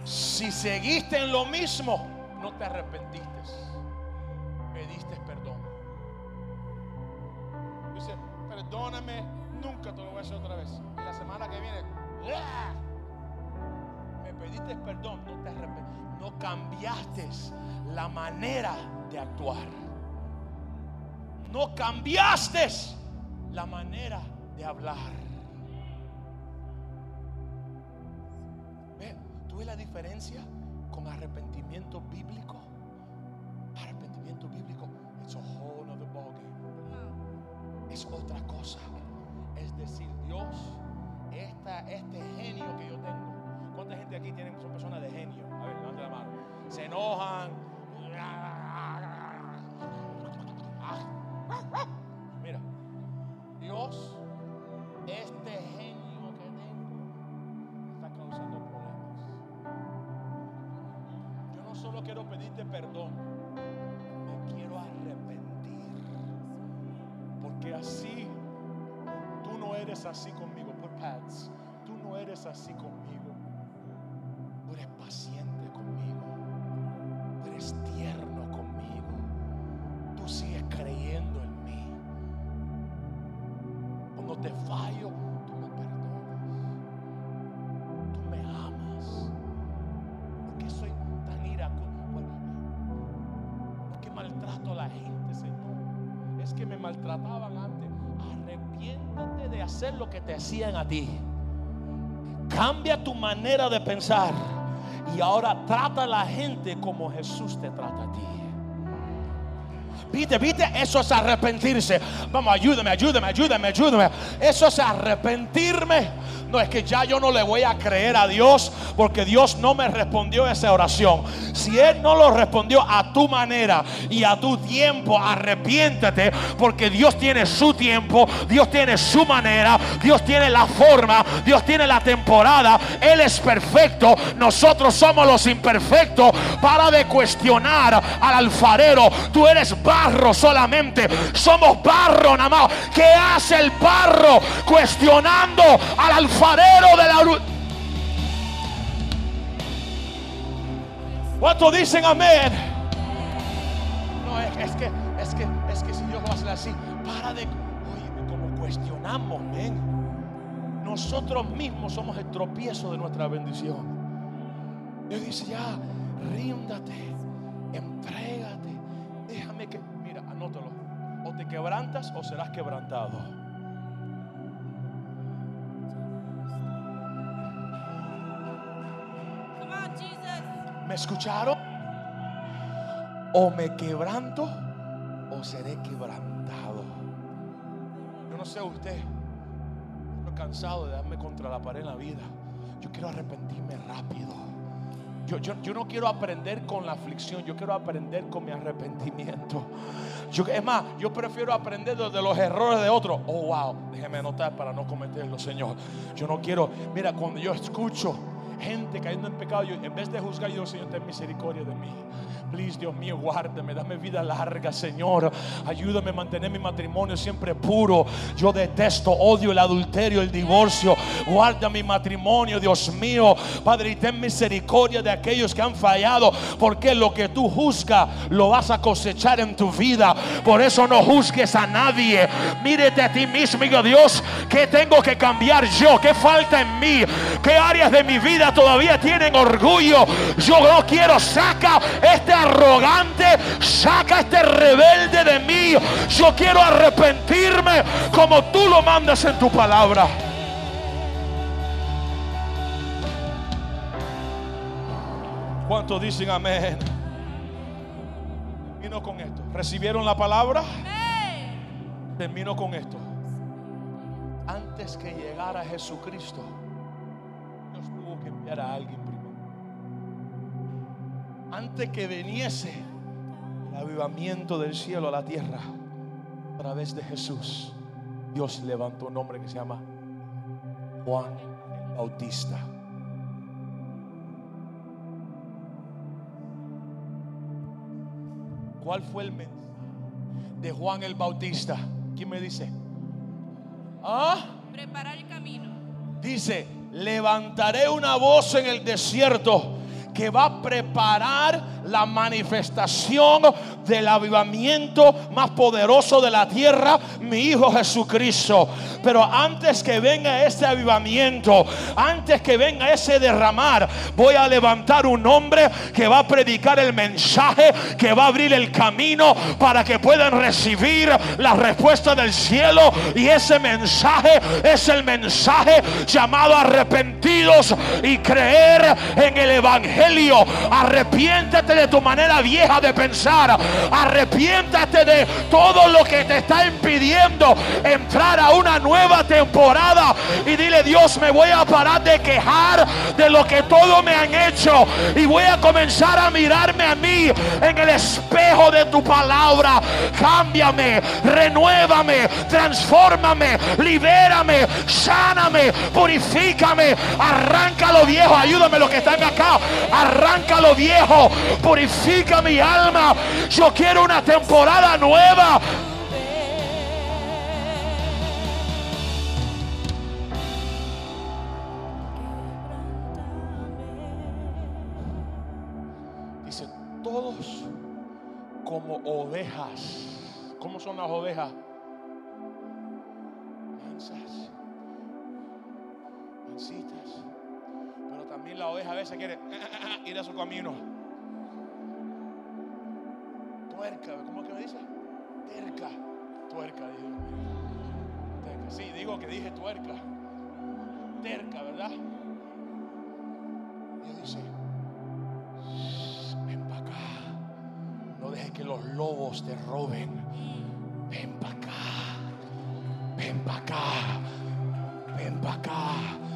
Si seguiste en lo mismo, no te arrepentiste. Perdóname, nunca te lo voy a hacer otra vez. Y la semana que viene, me pediste perdón, no te no cambiaste la manera de actuar. No cambiaste la manera de hablar. ¿Ve? ¿Tú ves la diferencia con arrepentimiento bíblico? Arrepentimiento bíblico, it's a whole es otra cosa. Es decir, Dios, esta, este genio que yo tengo. ¿Cuánta gente aquí tienen, son personas de genio? A ver, levante la mano. Se enojan. Mira, Dios, este genio que tengo está causando problemas. Yo no solo quiero pedirte perdón. Eres así conmigo. Por pads, tú no eres así conmigo. Hacer lo que te hacían a ti. Cambia tu manera de pensar. Y ahora trata a la gente como Jesús te trata a ti. Viste, viste, eso es arrepentirse. Vamos, ayúdame, ayúdame, ayúdame, ayúdame. Eso es arrepentirme no es que ya yo no le voy a creer a Dios porque Dios no me respondió esa oración. Si Él no lo respondió a tu manera y a tu tiempo, arrepiéntete porque Dios tiene su tiempo, Dios tiene su manera, Dios tiene la forma, Dios tiene la temporada. Él es perfecto, nosotros somos los imperfectos. Para de cuestionar al alfarero, tú eres barro solamente, somos barro nada más. ¿Qué hace el barro cuestionando al alfarero? Farero de la ¿Cuántos dicen amén? No, es, es que, es que, es que si Dios va a hacer así, para de, oye, como cuestionamos, ven. Nosotros mismos somos el tropiezo de nuestra bendición. Dios dice, ya, ríndate, entrégate, déjame que, mira, anótalo, o te quebrantas o serás quebrantado. ¿Me escucharon? O me quebranto o seré quebrantado. Yo no sé usted, estoy cansado de darme contra la pared en la vida. Yo quiero arrepentirme rápido. Yo, yo, yo no quiero aprender con la aflicción, yo quiero aprender con mi arrepentimiento. Yo, es más, yo prefiero aprender de, los errores de otros. Oh, wow, déjeme anotar para no cometerlos, Señor. Yo no quiero, mira, cuando yo escucho gente cayendo en pecado, yo, en vez de juzgar, yo Señor, ten misericordia de mí. Please, Dios mío, guárdame, dame vida larga, Señor. Ayúdame a mantener mi matrimonio siempre puro. Yo detesto, odio el adulterio, el divorcio. Guarda mi matrimonio, Dios mío. Padre, y ten misericordia de aquellos que han fallado. Porque lo que tú juzgas lo vas a cosechar en tu vida. Por eso no juzgues a nadie. Mírete a ti mismo Dios, ¿qué tengo que cambiar yo? ¿Qué falta en mí? ¿Qué áreas de mi vida todavía tienen orgullo? Yo no quiero, saca este arrogante, saca este rebelde de mí. Yo quiero arrepentirme como tú lo mandas en tu palabra. ¿Cuántos dicen amén? Termino con esto. ¿Recibieron la palabra? Termino con esto. Antes que llegara Jesucristo, enviar a alguien primero. Antes que viniese el avivamiento del cielo a la tierra, a través de Jesús, Dios levantó un hombre que se llama Juan el Bautista. ¿Cuál fue el mensaje de Juan el Bautista? ¿Quién me dice? ¿Ah? Preparar el camino. Dice, levantaré una voz en el desierto que va a preparar la manifestación del avivamiento más poderoso de la tierra, mi Hijo Jesucristo. Pero antes que venga ese avivamiento, antes que venga ese derramar, voy a levantar un hombre que va a predicar el mensaje, que va a abrir el camino para que puedan recibir la respuesta del cielo. Y ese mensaje es el mensaje llamado arrepentidos y creer en el Evangelio. Arrepiéntete de tu manera vieja de pensar. Arrepiéntate de todo lo que te está impidiendo entrar a una nueva temporada. Y dile, Dios, me voy a parar de quejar de lo que todo me han hecho. Y voy a comenzar a mirarme a mí en el espejo de tu palabra. Cámbiame, renuévame, transfórmame, libérame, sáname, purifícame, arranca lo viejo. Ayúdame los que están acá. Arranca lo viejo, purifica mi alma. Yo quiero una temporada nueva. Dice, todos como ovejas. ¿Cómo son las ovejas? Mansas. Mansitas. También la oveja a veces quiere ir a su camino. Tuerca, ¿cómo que me dice? Terca. Tuerca, digo. Terca. Sí, digo que dije tuerca. Terca, ¿verdad? Dios dice, ven para acá. No dejes que los lobos te roben. Ven para acá. Ven para acá. Ven para acá.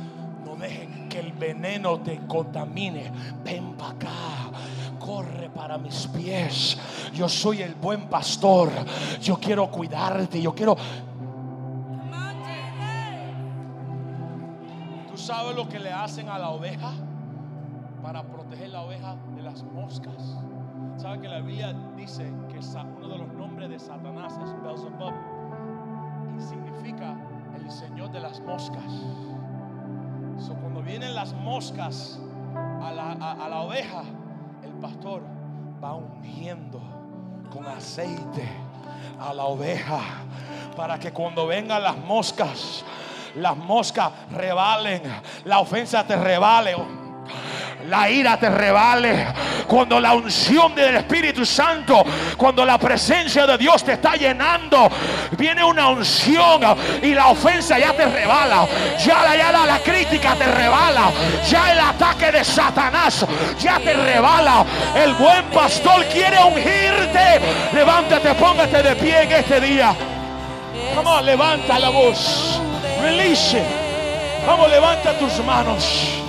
No dejen que el veneno te contamine. Ven para acá. Corre para mis pies. Yo soy el buen pastor. Yo quiero cuidarte. Yo quiero. ¿Tú sabes lo que le hacen a la oveja para proteger la oveja de las moscas? ¿Sabes que la Biblia dice que uno de los nombres de Satanás es Beelzebub y significa el señor de las moscas? So, cuando vienen las moscas a la, a- la oveja, el pastor va ungiendo con aceite a la oveja para que cuando vengan las moscas, las moscas rebalen, la ofensa te rebale. La ira te rebale. Cuando la unción del Espíritu Santo, cuando la presencia de Dios te está llenando, viene una unción y la ofensa ya te rebala. Ya la, ya la, crítica te rebala. Ya el ataque de Satanás ya te rebala. El buen pastor quiere ungirte. Levántate, póngate de pie en este día. Vamos, levanta la voz. Release. Vamos, levanta tus manos.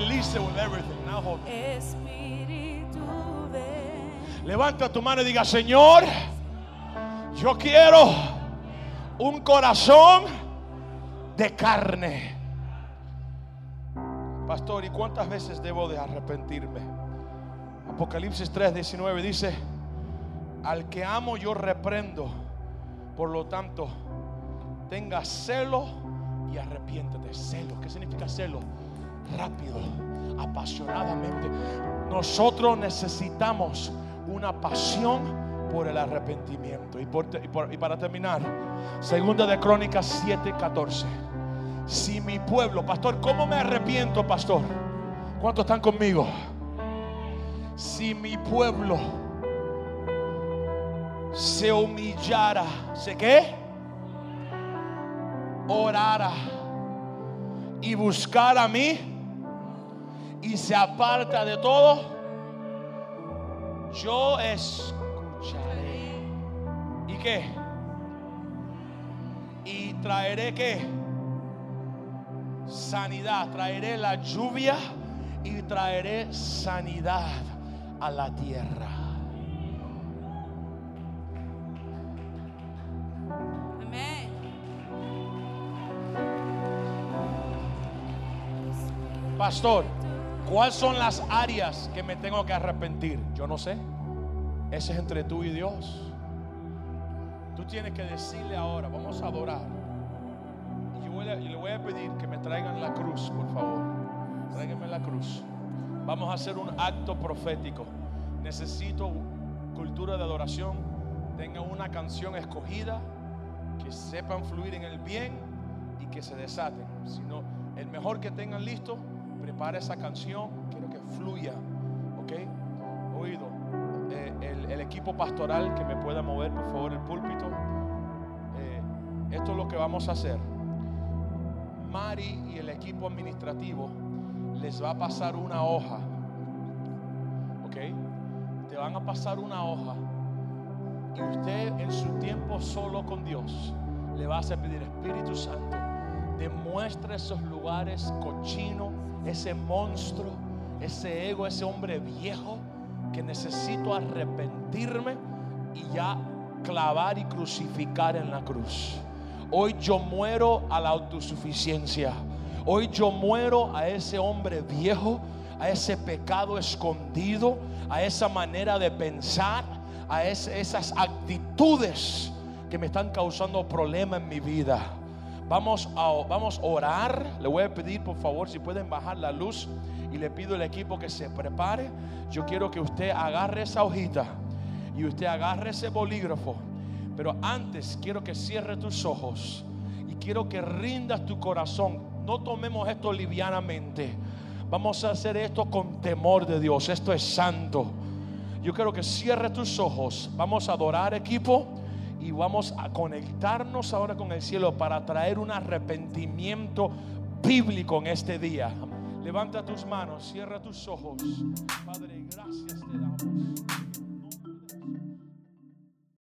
Release it with everything. Now hold. Levanta tu mano y diga, Señor, yo quiero un corazón de carne. Pastor, ¿y cuántas veces debo de arrepentirme? Apocalipsis 3, 19 dice, al que amo yo reprendo, por lo tanto, tenga celo y arrepiéntete. Celo, ¿qué significa celo? Rápido, apasionadamente. Nosotros necesitamos una pasión por el arrepentimiento. Y, por- y para terminar, segunda de Crónicas 7, 14. Si mi pueblo, pastor, ¿cómo me arrepiento, pastor? ¿Cuántos están conmigo? Si mi pueblo se humillara, ¿sé qué? Orara y buscara a mí y se aparta de todo, yo escucharé. ¿Y qué? Y traeré qué? Sanidad, traeré la lluvia y traeré sanidad a la tierra. Amén. Pastor, ¿cuáles son las áreas que me tengo que arrepentir? Yo no sé. Ese es entre tú y Dios. Tú tienes que decirle ahora, vamos a adorar. Y yo, le voy a pedir que me traigan la cruz, por favor. Tráiganme la cruz. Vamos a hacer un acto profético. Necesito cultura de adoración. Tengan una canción escogida que sepan fluir en el bien y que se desaten. Si no, el mejor que tengan listo, prepara esa canción. Quiero que fluya. ¿Ok? Oído. Eh, el, el equipo pastoral que me pueda mover, por favor, el púlpito. Eh, esto es lo que vamos a hacer. Mari y el equipo administrativo les va a pasar una hoja. ¿Ok? Te van a pasar una hoja. Y usted en su tiempo solo con Dios le va a pedir Espíritu Santo. Demuestra esos lugares cochinos, ese monstruo, ese ego, ese hombre viejo que necesito arrepentirme y ya clavar y crucificar en la cruz. Hoy yo muero a la autosuficiencia. Hoy yo muero a ese hombre viejo, a ese pecado escondido, a esa manera de pensar, a es- esas actitudes que me están causando problemas en mi vida. Vamos a, vamos orar. Le voy a pedir, por favor, si pueden bajar la luz. Y le pido al equipo que se prepare. Yo quiero que usted agarre esa hojita y usted agarre ese bolígrafo. Pero antes quiero que cierre tus ojos y quiero que rindas tu corazón. No tomemos esto livianamente. Vamos a hacer esto con temor de Dios. Esto es santo. Yo quiero que cierre tus ojos. Vamos a adorar equipo y vamos a conectarnos ahora con el cielo para traer un arrepentimiento bíblico en este día. Levanta tus manos, cierra tus ojos. Padre, gracias te damos.